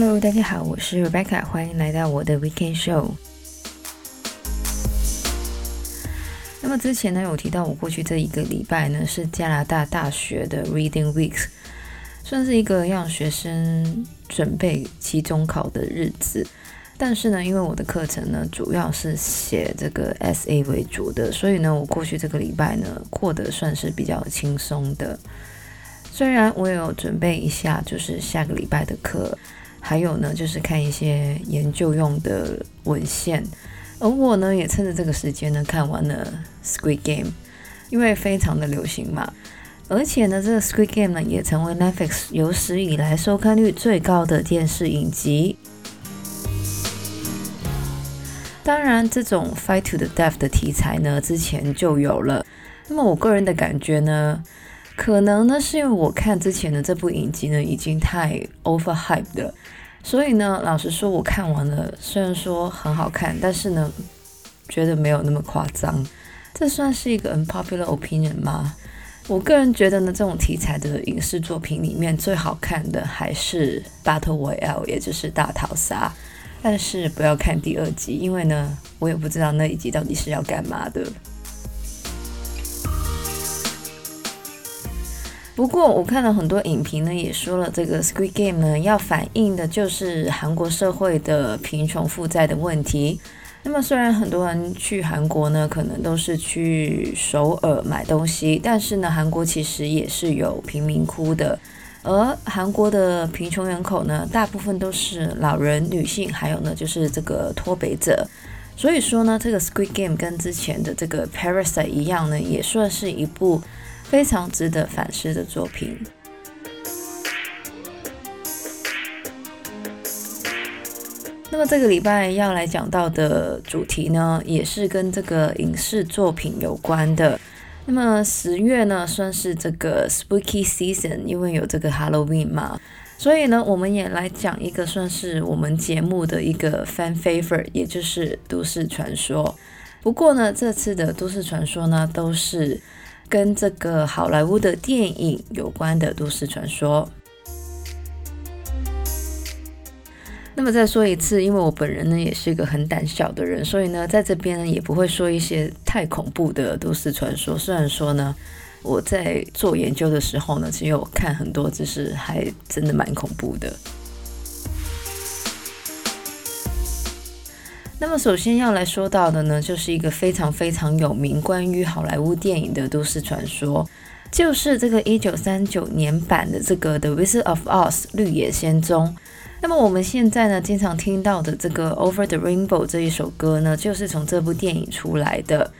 Hello，大家好，我是 Rebecca，欢迎来到我的 Weekend Show。那么之前呢，有提到我过去这一个礼拜呢是加拿大大学的 Reading Weeks，算是一个让学生准备期中考的日子。但是呢，因为我的课程呢主要是写这个 SA 为主的，所以呢，我过去这个礼拜呢过得算是比较轻松的。虽然我有准备一下，就是下个礼拜的课，还有呢，就是看一些研究用的文献，而我呢也趁着这个时间呢看完了《Squid Game》，因为非常的流行嘛，而且呢，这个《Squid Game》呢也成为 Netflix 有史以来收看率最高的电视影集。当然，这种 fight to the death 的题材呢，之前就有了。那么，我个人的感觉呢，可能呢是因为我看之前的这部影集呢，已经太 overhyped 了，所以呢，老实说，我看完了，虽然说很好看，但是呢，觉得没有那么夸张。这算是一个 unpopular opinion 吗？我个人觉得呢，这种题材的影视作品里面，最好看的还是 Battle Royale，也就是大逃杀。但是不要看第二集，因为呢，我也不知道那一集到底是要干嘛的。不过我看了很多影评呢，也说了这个《Squid Game》呢，要反映的就是韩国社会的贫穷负债的问题。那么虽然很多人去韩国呢，可能都是去首尔买东西，但是呢，韩国其实也是有贫民窟的。而韩国的贫穷人口呢，大部分都是老人、女性，还有呢就是这个脱北者。所以说呢，这个《Squid Game》跟之前的这个《Parasite》一样呢，也算是一部非常值得反思的作品。那么这个礼拜要来讲到的主题呢，也是跟这个影视作品有关的。那么十月呢，算是这个 Spooky Season，因为有这个 Halloween 嘛，所以呢，我们也来讲一个算是我们节目的一个 Fan Favorite，也就是都市传说。不过呢，这次的都市传说呢，都是跟这个好莱坞的电影有关的都市传说。那么再说一次，因为我本人呢也是一个很胆小的人，所以呢在这边呢也不会说一些太恐怖的都市传说。虽然说呢我在做研究的时候呢，其实我看很多，就是还真的蛮恐怖的。那么首先要来说到的呢，就是一个非常非常有名关于好莱坞电影的都市传说，就是这个一九三九年版的这个《The Wizard of Oz》绿野仙踪。那么我们现在呢，经常听到的这个《Over the Rainbow》这一首歌呢，就是从这部电影出来的。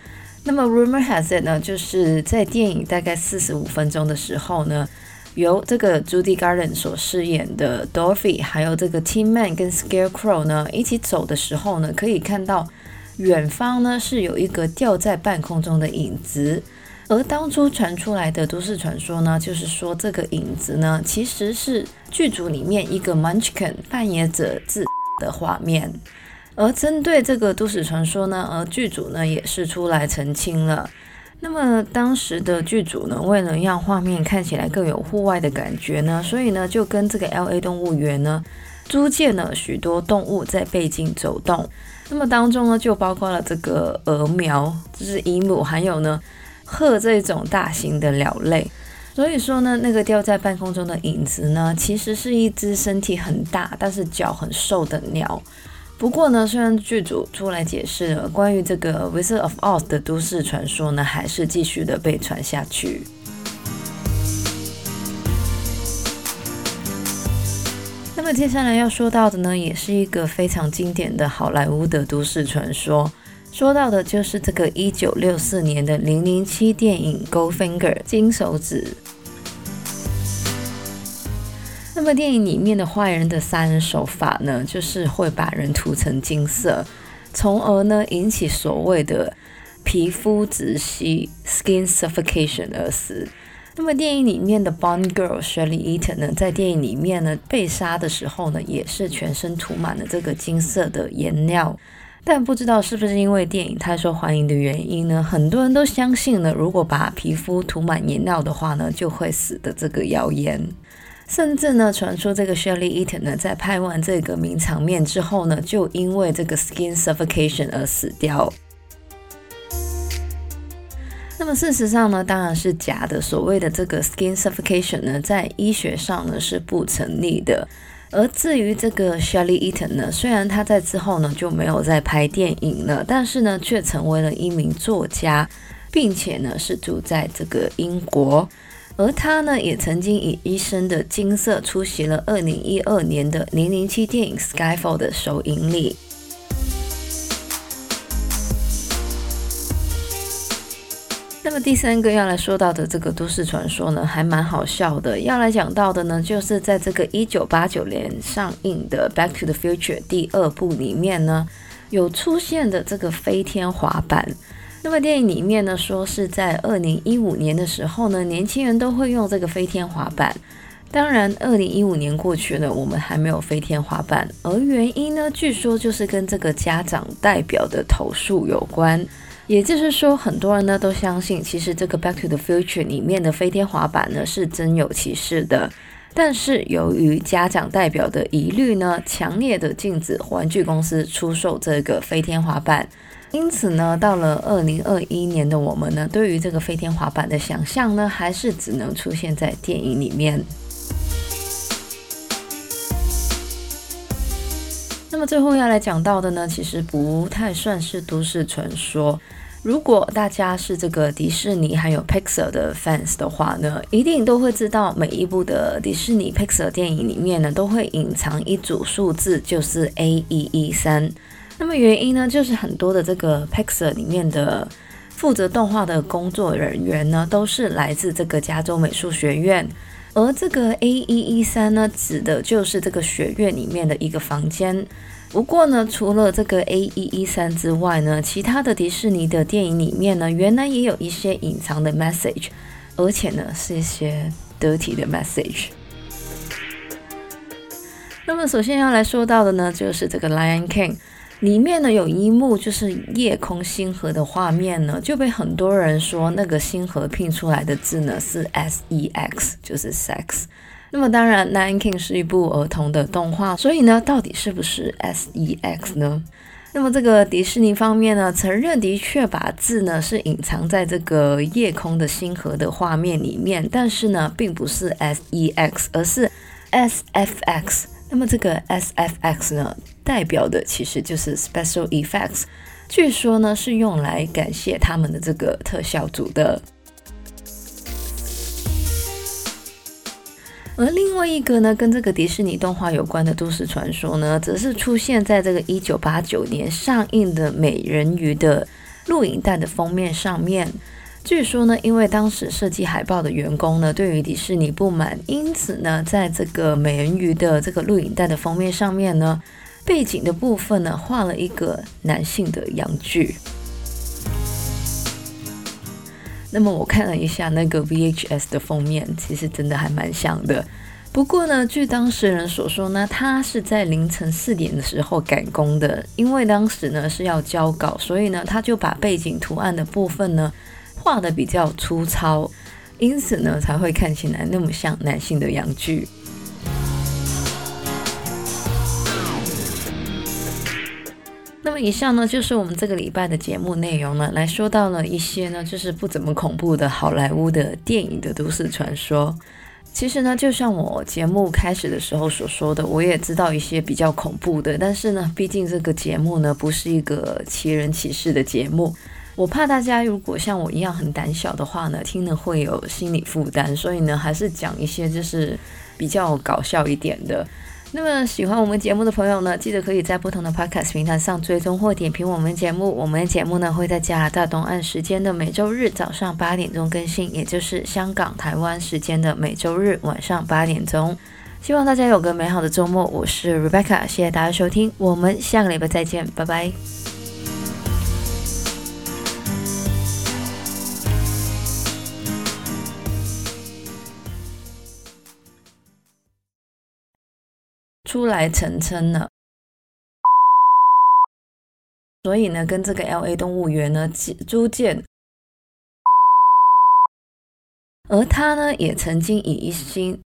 那么 Rumor has it 呢，就是在电影大概四十五分钟的时候呢，由这个 Judy Garland 所饰演的 Dorothy，还有这个 Tin Man 跟 Scarecrow 呢一起走的时候呢，可以看到远方呢是有一个吊在半空中的影子。而当初传出来的都市传说呢，就是说这个影子呢，其实是剧组里面一个 Munchkin 扮演者自的画面。而针对这个都市传说呢，而剧组呢也是出来澄清了。那么当时的剧组呢，为了让画面看起来更有户外的感觉呢，所以呢就跟这个 LA 动物园呢租借了许多动物在背景走动。那么当中呢就包括了这个鹅苗，就是鹦鹉，还有呢。鹤这种大型的鸟类，所以说呢，那个吊在半空中的影子呢，其实是一只身体很大，但是脚很瘦的鸟。不过呢，虽然剧组出来解释了关于这个《Wizard of Oz》的都市传说呢，还是继续的被传下去。那么接下来要说到的呢，也是一个非常经典的好莱坞的都市传说。说到的就是这个一九六四年的《零零七》电影《Goldfinger》金手指。那么电影里面的坏人的杀人手法呢，就是会把人涂成金色，从而呢引起所谓的皮肤窒息 （skin suffocation） 而死。那么电影里面的 Bond Girl Shirley Eaton 呢，在电影里面呢被杀的时候呢，也是全身涂满了这个金色的颜料。但不知道是不是因为电影太受欢迎的原因呢，很多人都相信呢，如果把皮肤涂满颜料的话呢，就会死的这个谣言。甚至呢，传出这个 Shelley Eaton 呢，在拍完这个名场面之后呢，就因为这个 skin suffocation 而死掉。那么事实上呢，当然是假的。所谓的这个 skin suffocation 呢，在医学上呢是不成立的。而至于这个 Shelley Eaton 呢，虽然他在之后呢就没有再拍电影了，但是呢却成为了一名作家，并且呢是住在这个英国。而他呢，也曾经以一身的金色出席了二零一二年的《零零七》电影《Skyfall》的首映礼。那么第三个要来说到的这个都市传说呢，还蛮好笑的。要来讲到的呢，就是在这个一九八九年上映的《Back to the Future》第二部里面呢，有出现的这个飞天滑板。那么电影里面呢，说是在二零一五年的时候呢，年轻人都会用这个飞天滑板。当然，二零一五年过去了，我们还没有飞天滑板。而原因呢，据说就是跟这个家长代表的投诉有关。也就是说，很多人呢都相信，其实这个《Back to the Future》里面的飞天滑板呢是真有其事的。但是由于家长代表的疑虑呢，强烈的禁止玩具公司出售这个飞天滑板。因此呢，到了二零二一年的我们呢，对于这个飞天滑板的想象呢，还是只能出现在电影里面。那么最后要来讲到的呢，其实不太算是都市传说。如果大家是这个迪士尼还有 Pixar 的 fans 的话呢，一定都会知道，每一部的迪士尼 Pixar 电影里面呢，都会隐藏一组数字，就是 A 一一三。那么原因呢，就是很多的这个 Pixar 里面的负责动画的工作人员呢，都是来自这个加州美术学院，而这个 A 一一三呢，指的就是这个学院里面的一个房间。不过呢，除了这个 A 一一三之外呢，其他的迪士尼的电影里面呢，原来也有一些隐藏的 message，而且呢，是一些得体的 message。那么首先要来说到的呢，就是这个 Lion King。里面呢，有一幕就是夜空星河的画面呢，就被很多人说那个星河拼出来的字呢是 S E X，就是 sex。那么当然，《Lion King》是一部儿童的动画，所以呢，到底是不是 S E X 呢？那么这个迪士尼方面呢，承认的确把字呢是隐藏在这个夜空的星河的画面里面，但是呢，并不是 S E X，而是 S F X。那么这个 S F X 呢，代表的其实就是 Special Effects，据说呢是用来感谢他们的这个特效组的。而另外一个呢，跟这个迪士尼动画有关的都市传说呢，则是出现在这个一九八九年上映的《美人鱼》的录影带的封面上面。据说呢，因为当时设计海报的员工呢，对于迪士尼不满，因此呢，在这个美人鱼的这个录影带的封面上面呢，背景的部分呢，画了一个男性的阳具。那么我看了一下那个 VHS 的封面，其实真的还蛮像的。不过呢，据当事人所说呢，他是在凌晨四点的时候赶工的，因为当时呢是要交稿，所以呢，他就把背景图案的部分呢。画的比较粗糙，因此呢才会看起来那么像男性的阳具。那么以上呢就是我们这个礼拜的节目内容呢，来说到了一些呢就是不怎么恐怖的好莱坞的电影的都市传说。其实呢，就像我节目开始的时候所说的，我也知道一些比较恐怖的，但是呢，毕竟这个节目呢不是一个奇人奇事的节目。我怕大家如果像我一样很胆小的话呢，听了会有心理负担，所以呢，还是讲一些就是比较搞笑一点的。那么喜欢我们节目的朋友呢，记得可以在不同的 Podcast 平台上追踪或点评我们节目。我们的节目呢会在加拿大东岸时间的每周日早上八点钟更新，也就是香港、台湾时间的每周日晚上八点钟。希望大家有个美好的周末。我是 Rebecca，谢谢大家收听，我们下个礼拜再见，拜拜。出来澄清了，所以呢，跟这个 LA 动物园呢租借，而他呢也曾经以一心。